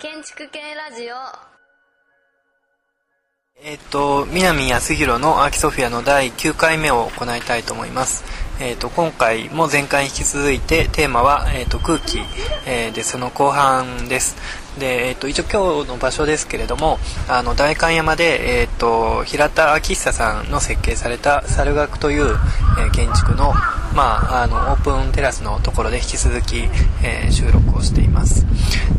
建築系ラジオ。えっ、と南康弘のアーキソフィアの第9回目を行いたいと思います。えっ、と今回も前回に引き続いてテーマは、えー、と空気、えーでその後半です。で、えー、と一応今日の場所ですけれどもあの代官山で、えー、と平田昭久さんの設計された猿楽という、えー建築の,、まあ、あのオープンテラスのところで引き続き、えー収録をしています。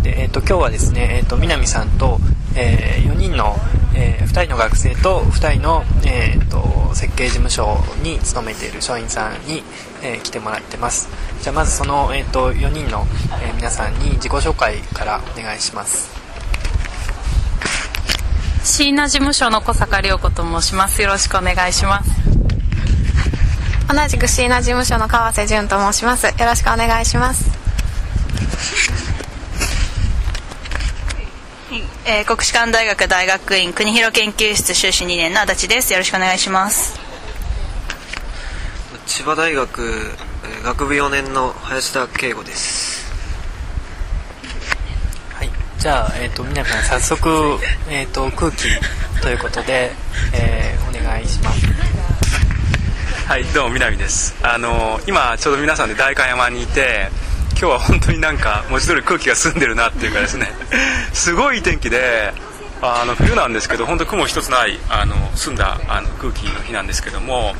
で、えー、と今日はですね、えー、と南さんと、え4人の、え2人の学生と2人の、えー、と設計事務所に勤めている書員さんに、えー来てもらってます。じゃあまずその、えー、と4人の、えー皆さんに自己紹介からお願いします。椎名事務所の小坂涼子と申します。よろしくお願いします。同じく椎名事務所の川瀬淳と申します。よろしくお願いします。えー国士舘大学大学院国広研究室修士2年の足立です。よろしくお願いします千葉大学えー学部4年の林田圭吾です。はい。じゃあ、えー、と南さん早速、えー、と空気ということで、えーお願いします。はいどうも南です。あの今ちょうど皆さんで代官山にいて今日は本当になんか文字通り空気が澄んでるなっていうかですね。すごいいい天気であの冬なんですけど本当雲一つないあの澄んだあの空気の日なんですけども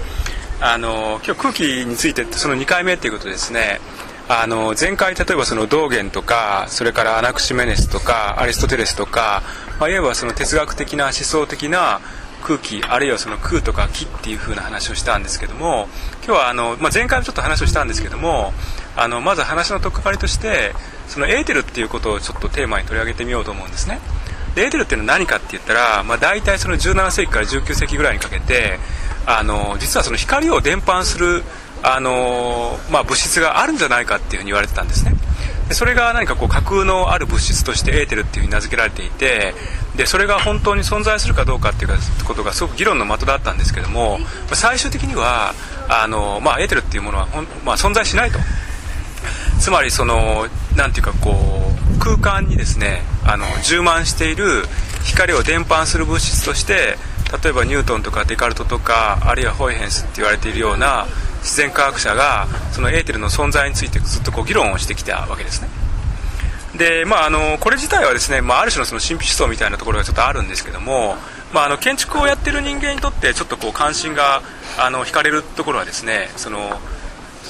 あの今日空気についてその2回目っていうことですね。あの前回例えばその道元とかそれからアナクシメネスとかアリストテレスとか、まあ、いわばその哲学的な思想的な空気あるいはその空とか気っていう風な話をしたんですけども今日はあの、まあ、前回もちょっと話をしたんですけどもあのまず話の取っかかりとしてそのエーテルっていうことをちょっとテーマに取り上げてみようと思うんですね。でエーテルっていうのは何かって言ったら、まあ、大体その17世紀から19世紀ぐらいにかけてあの実はその光を伝播するあの、まあ、物質があるんじゃないかっていうふうに言われてたんですね。でそれが何かこう架空のある物質としてエーテルっていうふうに名付けられていてでそれが本当に存在するかどうかっていうことがすごく議論の的だったんですけども最終的にはあの、まあ、エーテルっていうものは、まあ、存在しないと。つまりそのなんていうかこう空間にですねあの充満している光を伝播する物質として例えばニュートンとかデカルトとかあるいはホイヘンスって言われているような自然科学者がそのエーテルの存在についてずっとこう議論をしてきたわけですね。でまあ、あのこれ自体はですね、まあ、ある種のその神秘思想みたいなところがちょっとあるんですけども、まあ、あの建築をやってる人間にとってちょっとこう関心があの惹かれるところはですねその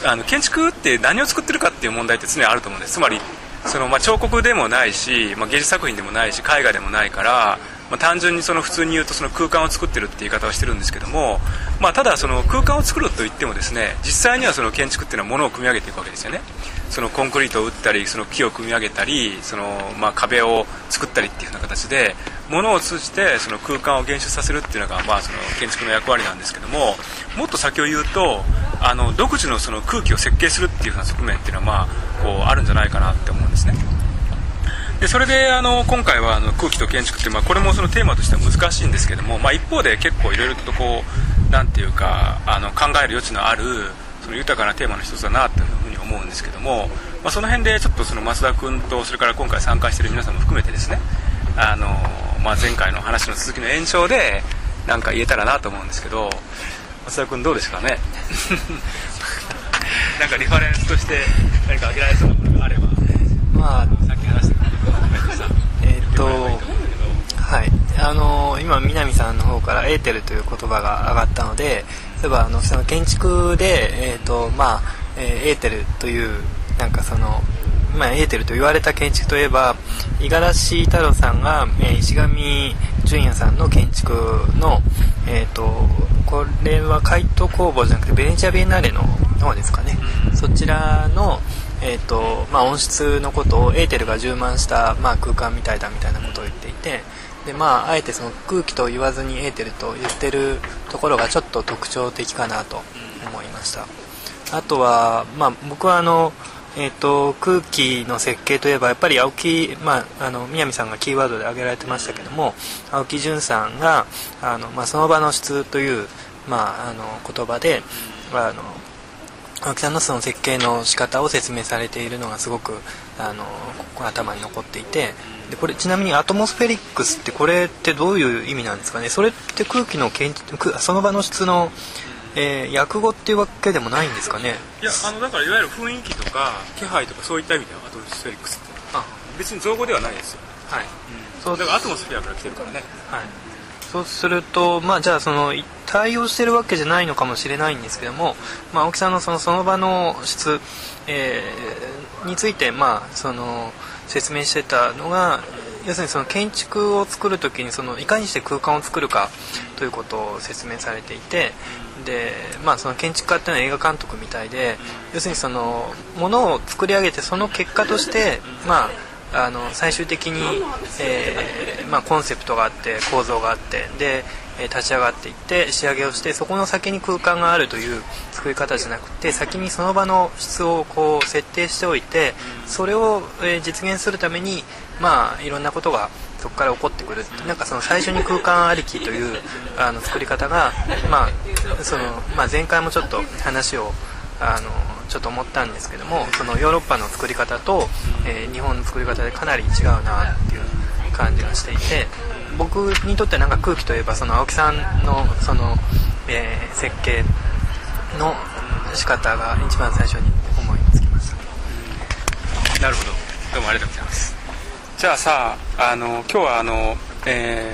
あの建築って何を作ってるかっていう問題って常にあると思うんです。つまりその、まあ、彫刻でもないし、まあ、芸術作品でもないし絵画でもないから、まあ、単純にその普通に言うとその空間を作ってるって言い方をしてるんですけども、まあ、ただその空間を作るといってもですね実際にはその建築っていうのは物を組み上げていくわけですよね。そのコンクリートを打ったりその木を組み上げたりその、まあ、壁を作ったりっていうような形で物を通じてその空間を現出させるっていうのが、まあ、その建築の役割なんですけどももっと先を言うとあの独自のその空気を設計するっていうふうな側面っていうのは、まあ、こうあるんじゃないかなって思うんですね。でそれであの今回はあの空気と建築って、まあ、これもそのテーマとしては難しいんですけども、まあ、一方で結構いろいろとこうなんていうかあの考える余地のあるその豊かなテーマの一つだなというふうに思うんですけども、まあ、その辺でちょっとその増田君とそれから今回参加している皆さんも含めてですねあの、まあ、前回の話の続きの延長でなんか言えたらなと思うんですけど増田君どうですかね？なんかリファレンスとして何か挙げられそうなものがあればまあさっき話してくれたごめんなさいえーっとどういうのがいいと思うんだけどはいあの今南さんの方からエーテルという言葉が上がったので例えばあのその建築で、えーとまあえーエーテルというなんかその、まあ、エーテルと言われた建築といえば五十嵐太郎さんが、え石上淳也さんの建築の、えー、とこれは怪盗工房じゃなくてベネチアビエンナーレの方ですかね。そちらの、えーとまあ、音質のことをエーテルが充満した、まあ、空間みたいだみたいなことを言っていてで、まあ、あえてその空気と言わずにエーテルと言ってるところがちょっと特徴的かなと思いました。あとは、まあ、僕はあの、えー、と空気の設計といえばやっぱり青木、まあ、あの南さんがキーワードで挙げられてましたけども青木淳さんがあの、まあ、その場の質というまあ、あの言葉であの青木さんのその設計の仕方を説明されているのがすごくあの頭に残っていてでこれちなみにアトモスフェリックスってこれってどういう意味なんですかね？それって空気のその場の質の、えー、訳語っていうわけでもないんですかね？いやあのだからいわゆる雰囲気とか気配とかそういった意味ではアトモスフェリックスって。あ。別に造語ではないですよ。はい、うん、そう。だからアトモスフェアから来てるからね。はい。そうすると、まあ、じゃあその対応してるわけじゃないのかもしれないんですけども、まあ、青木さんのそのその場の質、えー、について、まあ、その説明してたのが要するにその建築を作る時にそのいかにして空間を作るかということを説明されていてで、まあ、その建築家っていうのは映画監督みたいで要するにそのものを作り上げてその結果として、まああの最終的に、えー、まあ、コンセプトがあって構造があってで立ち上がっていって仕上げをしてそこの先に空間があるという作り方じゃなくて先にその場の質をこう設定しておいてそれを、え実現するために、まあ、いろんなことがそこから起こってくる。なんかその最初に空間ありきというあの作り方が、まあそのまあ、前回もちょっと話をあのちょっと思ったんですけどもそのヨーロッパの作り方と、えー、日本の作り方でかなり違うなっていう感じがしていて僕にとってなんか空気といえばその青木さんのその、えー、設計の仕方が一番最初に思いつきました。なるほど。どうもありがとうございます。じゃあさあの今日はあの、え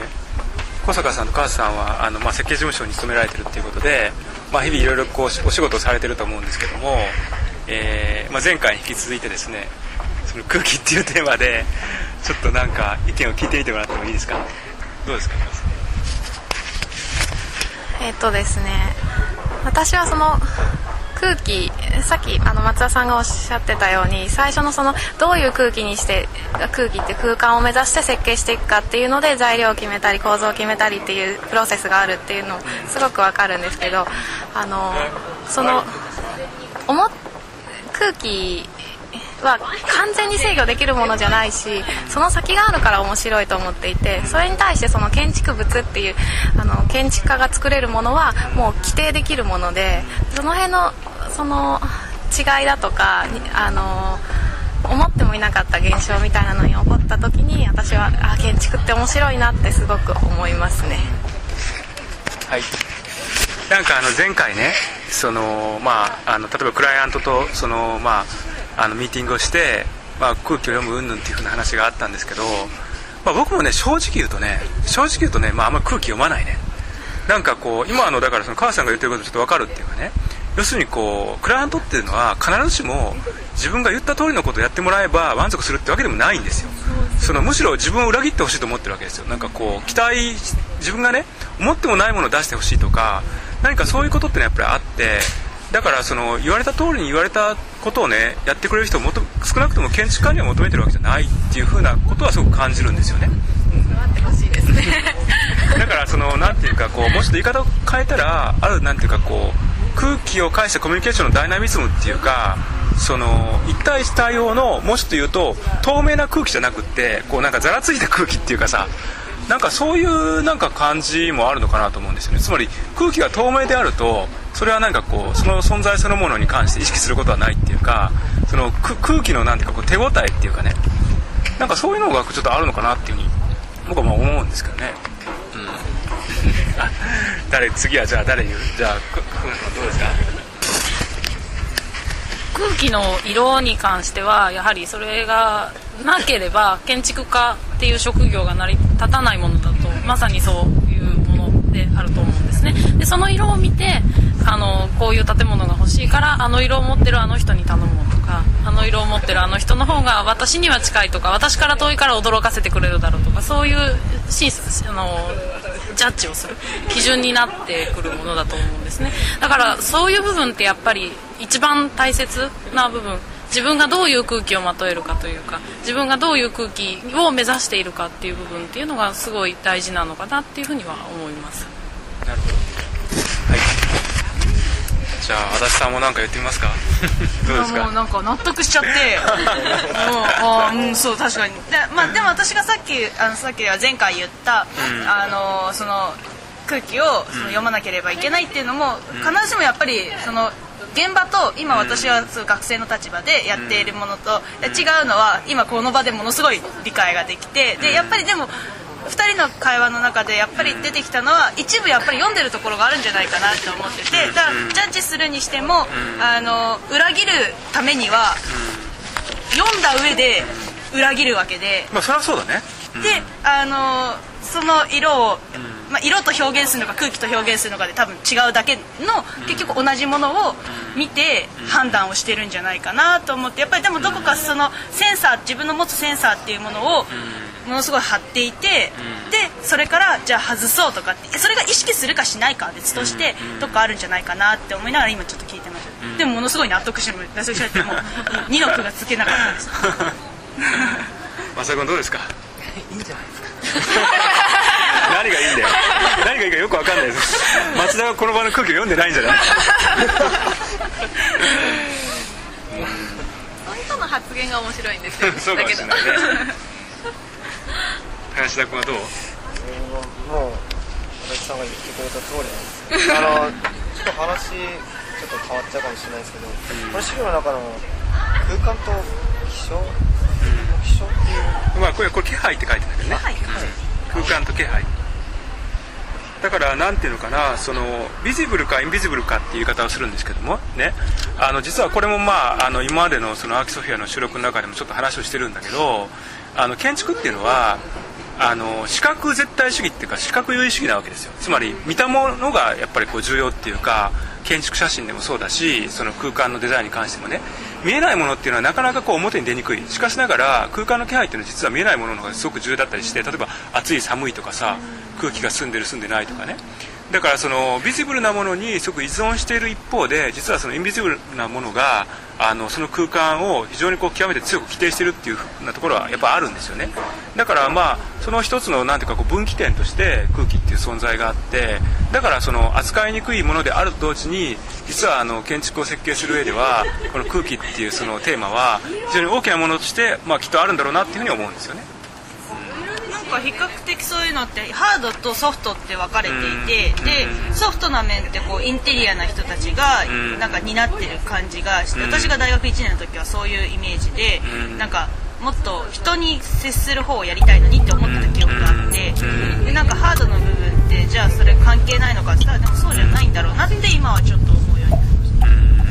ー、小坂さんと川瀬さんはあの、まあ、設計事務所に勤められてるっていうことでまあ、日々いろいろこうお仕事をされてると思うんですけども、えーまあ、前回に引き続いてですねその空気っていうテーマでちょっとなんか意見を聞いてみてもらってもいいですか？どうですか？えっとですね私はその空気さっきあの松田さんがおっしゃってたように最初のそのどういう空気にして空気って空間を目指して設計していくかっていうので材料を決めたり構造を決めたりっていうプロセスがあるっていうのすごくわかるんですけどあのその空気は完全に制御できるものじゃないしその先があるから面白いと思っていてそれに対してその建築物っていうあの建築家が作れるものはもう規定できるものでその辺のその違いだとかあの思ってもいなかった現象みたいなのに起こった時に私はあ建築って面白いなってすごく思いますね。はい。なんかあの前回ねその、まあ、あの例えばクライアントとその、まあ、あのミーティングをして、まあ、空気を読む云々っていう風な話があったんですけど、まあ、僕もね正直言うとね正直言うとね、まあ、あんまり空気読まないね。なんかこう今のだからその母さんが言ってることちょっと分かるっていうかね。要するにこうクライアントっていうのは必ずしも自分が言った通りのことをやってもらえば満足するってわけでもないんですよ。そのむしろ自分を裏切ってほしいと思ってるわけですよ。なんかこう期待自分がね思ってもないものを出してほしいとか何かそういうことってのはやっぱりあってだからその言われた通りに言われたことをねやってくれる人をもと少なくとも建築家には求めてるわけじゃないっていうふうなことはすごく感じるんですよね。だからそのなんていうかこうもうちょっと言い方を変えたらあるなんていうかこう空気を介したコミュニケーションのダイナミズムっていうかその1対1対応のもうちょっと言うと透明な空気じゃなくってこうなんかざらついた空気っていうかさなんかそういうなんか感じもあるのかなと思うんですよね。つまり空気が透明であるとそれはなんかこうその存在そのものに関して意識することはないっていうかその空気のなんていうかこう手応えっていうかね。なんかそういうのがちょっとあるのかなっていうふうに僕はまあ思うんですけどね、うん、誰次はじゃあ誰言う？じゃあくどうですか？空気の色に関してはやはりそれがなければ建築家っていう職業が成り立たないものだとまさにそういうものであると思うんですね。でその色を見てあのこういう建物が欲しいからあの色を持ってるあの人に頼もうとかあの色を持ってるあの人の方が私には近いとか私から遠いから驚かせてくれるだろうとかそういう審査あのジャッジをする。基準になってくるものだと思うんですね。だからそういう部分ってやっぱり一番大切な部分。自分がどういう空気をまとえるかというか自分がどういう空気を目指しているかっていう部分っていうのがすごい大事なのかなっていうふうには思います。なるほど。じゃあ足立さんも何か言ってみますか？どうですか？もうなんか納得しちゃって。もうあうんそう確かに。で,、まあ、でも私がさっきあのさっきは前回言った、うん、あのその空気をその読まなければいけないっていうのも必ずしもやっぱりその現場と今私は学生の立場でやっているものと違うのは今この場でものすごい理解ができてでやっぱりでも2人の会話の中でやっぱり出てきたのは一部やっぱり読んでるところがあるんじゃないかなと思っててだからジャッジするにしてもあの裏切るためには読んだ上で裏切るわけで。まあそれはそうだね。であのその色を、まあ、色と表現するのか空気と表現するのかで多分違うだけの結局同じものを見て判断をしてるんじゃないかなと思ってやっぱりでもどこかそのセンサー自分の持つセンサーっていうものをものすごい張っていてでそれからじゃあ外そうとかってそれが意識するかしないかは別としてどっかあるんじゃないかなって思いながら今ちょっと聞いてましたでもものすごい納得して納得しちゃってもう二の句がつけなかったです。増田君どうですか？いいんじゃないですか。何がいいんだよ。何がいいかよくわかんないです。松田がこの場の空気を読んでないんじゃない？その人の発言が面白いんですよ。そうかもしれないね林田君はどう？もう足立さんが言ってくれた通りなんです。あのちょっと話ちょっと変わっちゃうかもしれないですけど、この資料の中の空間と気象、気象っていうまあこれこれ気配って書いてあるけどね空間と気配。だからなんていうのかなそのビジブルかインビジブルかっていう言い方をするんですけどもね。あの実はこれもまああの今までのそのアーキソフィアの収録の中でもちょっと話をしてるんだけどあの建築っていうのはあの視覚絶対主義っていうか視覚優位主義なわけですよ。つまり見たものがやっぱりこう重要っていうか建築写真でもそうだしその空間のデザインに関してもね。見えないものっていうのはなかなかこう表に出にくい。しかしながら空間の気配っていうのは実は見えないものの方がすごく重要だったりして例えば暑い寒いとかさ空気が澄んでる澄んでないとかね。だからそのビジブルなものにすごく依存している一方で実はそのインビジブルなものがあのその空間を非常にこう極めて強く規定しているっていうふうなところはやっぱあるんですよね。だからまあその一つのなんていうかこう分岐点として空気っていう存在があってだからその扱いにくいものであると同時に実はあの建築を設計する上ではこの空気っていうそのテーマは非常に大きなものとしてまあきっとあるんだろうなっていうふうに思うんですよね。なんか比較的そういうのってハードとソフトって分かれていて、でソフトな面ってこうインテリアな人たちがなんか担ってる感じがして、私が大学1年の時はそういうイメージで、なんかもっと人に接する方をやりたいのにって思ってた記憶があって、でなんかハードの部分ってじゃあそれ関係ないのかって言ったらでもそうじゃないんだろうなって今はちょっと思うようになりま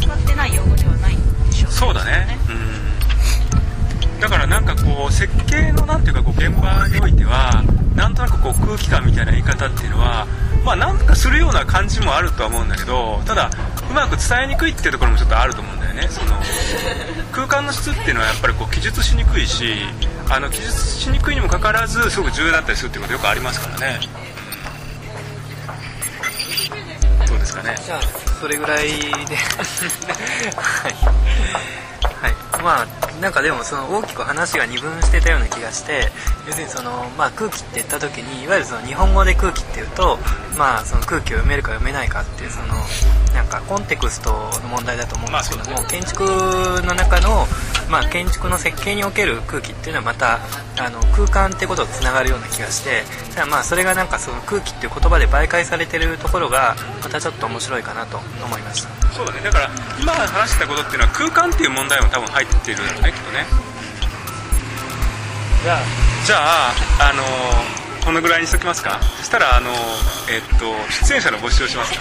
した。使ってない用語ではないんでしょうそうだね、うん。だからなんかこう設計のなんていうかこう現場においてはなんとなくこう空気感みたいな言い方っていうのはまあなんかするような感じもあるとは思うんだけどただうまく伝えにくいっていうところもちょっとあると思うんだよね。その空間の質っていうのはやっぱりこう記述しにくいしあの記述しにくいにもかかわらずすごく重要だったりするっていうことよくありますからね。どうですかね。じゃあそれぐらいで。はい、はい、まあなんかでもその大きく話が二分してたような気がして要するにその、まあ、空気って言った時にいわゆるその日本語で空気っていうと、まあ、その空気を読めるか読めないかっていうそのなんかコンテクストの問題だと思うんですけども、建築の中の、まあ、建築の設計における空気っていうのはまたあの空間ってこととつながるような気がしてただまあそれがなんかその空気っていう言葉で媒介されてるところがまたちょっと面白いかなと思いましたそうだね。だから今話したことっていうのは空間っていう問題も多分入ってるだろうねきっとね。じゃあ。じゃああのこのぐらいにしときますか。そしたらあのえっと出演者の募集をします。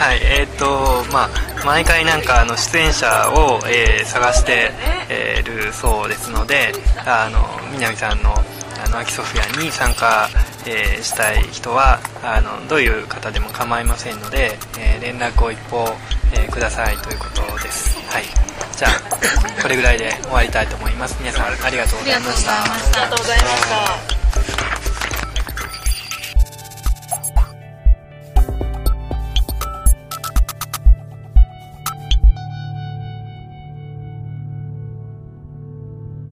はいえーっとまあ毎回なんかあの出演者を、えー探して、えーるそうですのであの南さんのあのアキソフィアに参加、えーしたい人はあのどういう方でも構いませんので、えー連絡を一報、えーくださいということです。はい。じゃあこれぐらいで終わりたいと思います。皆さんありがとうございました。ありがとうございました。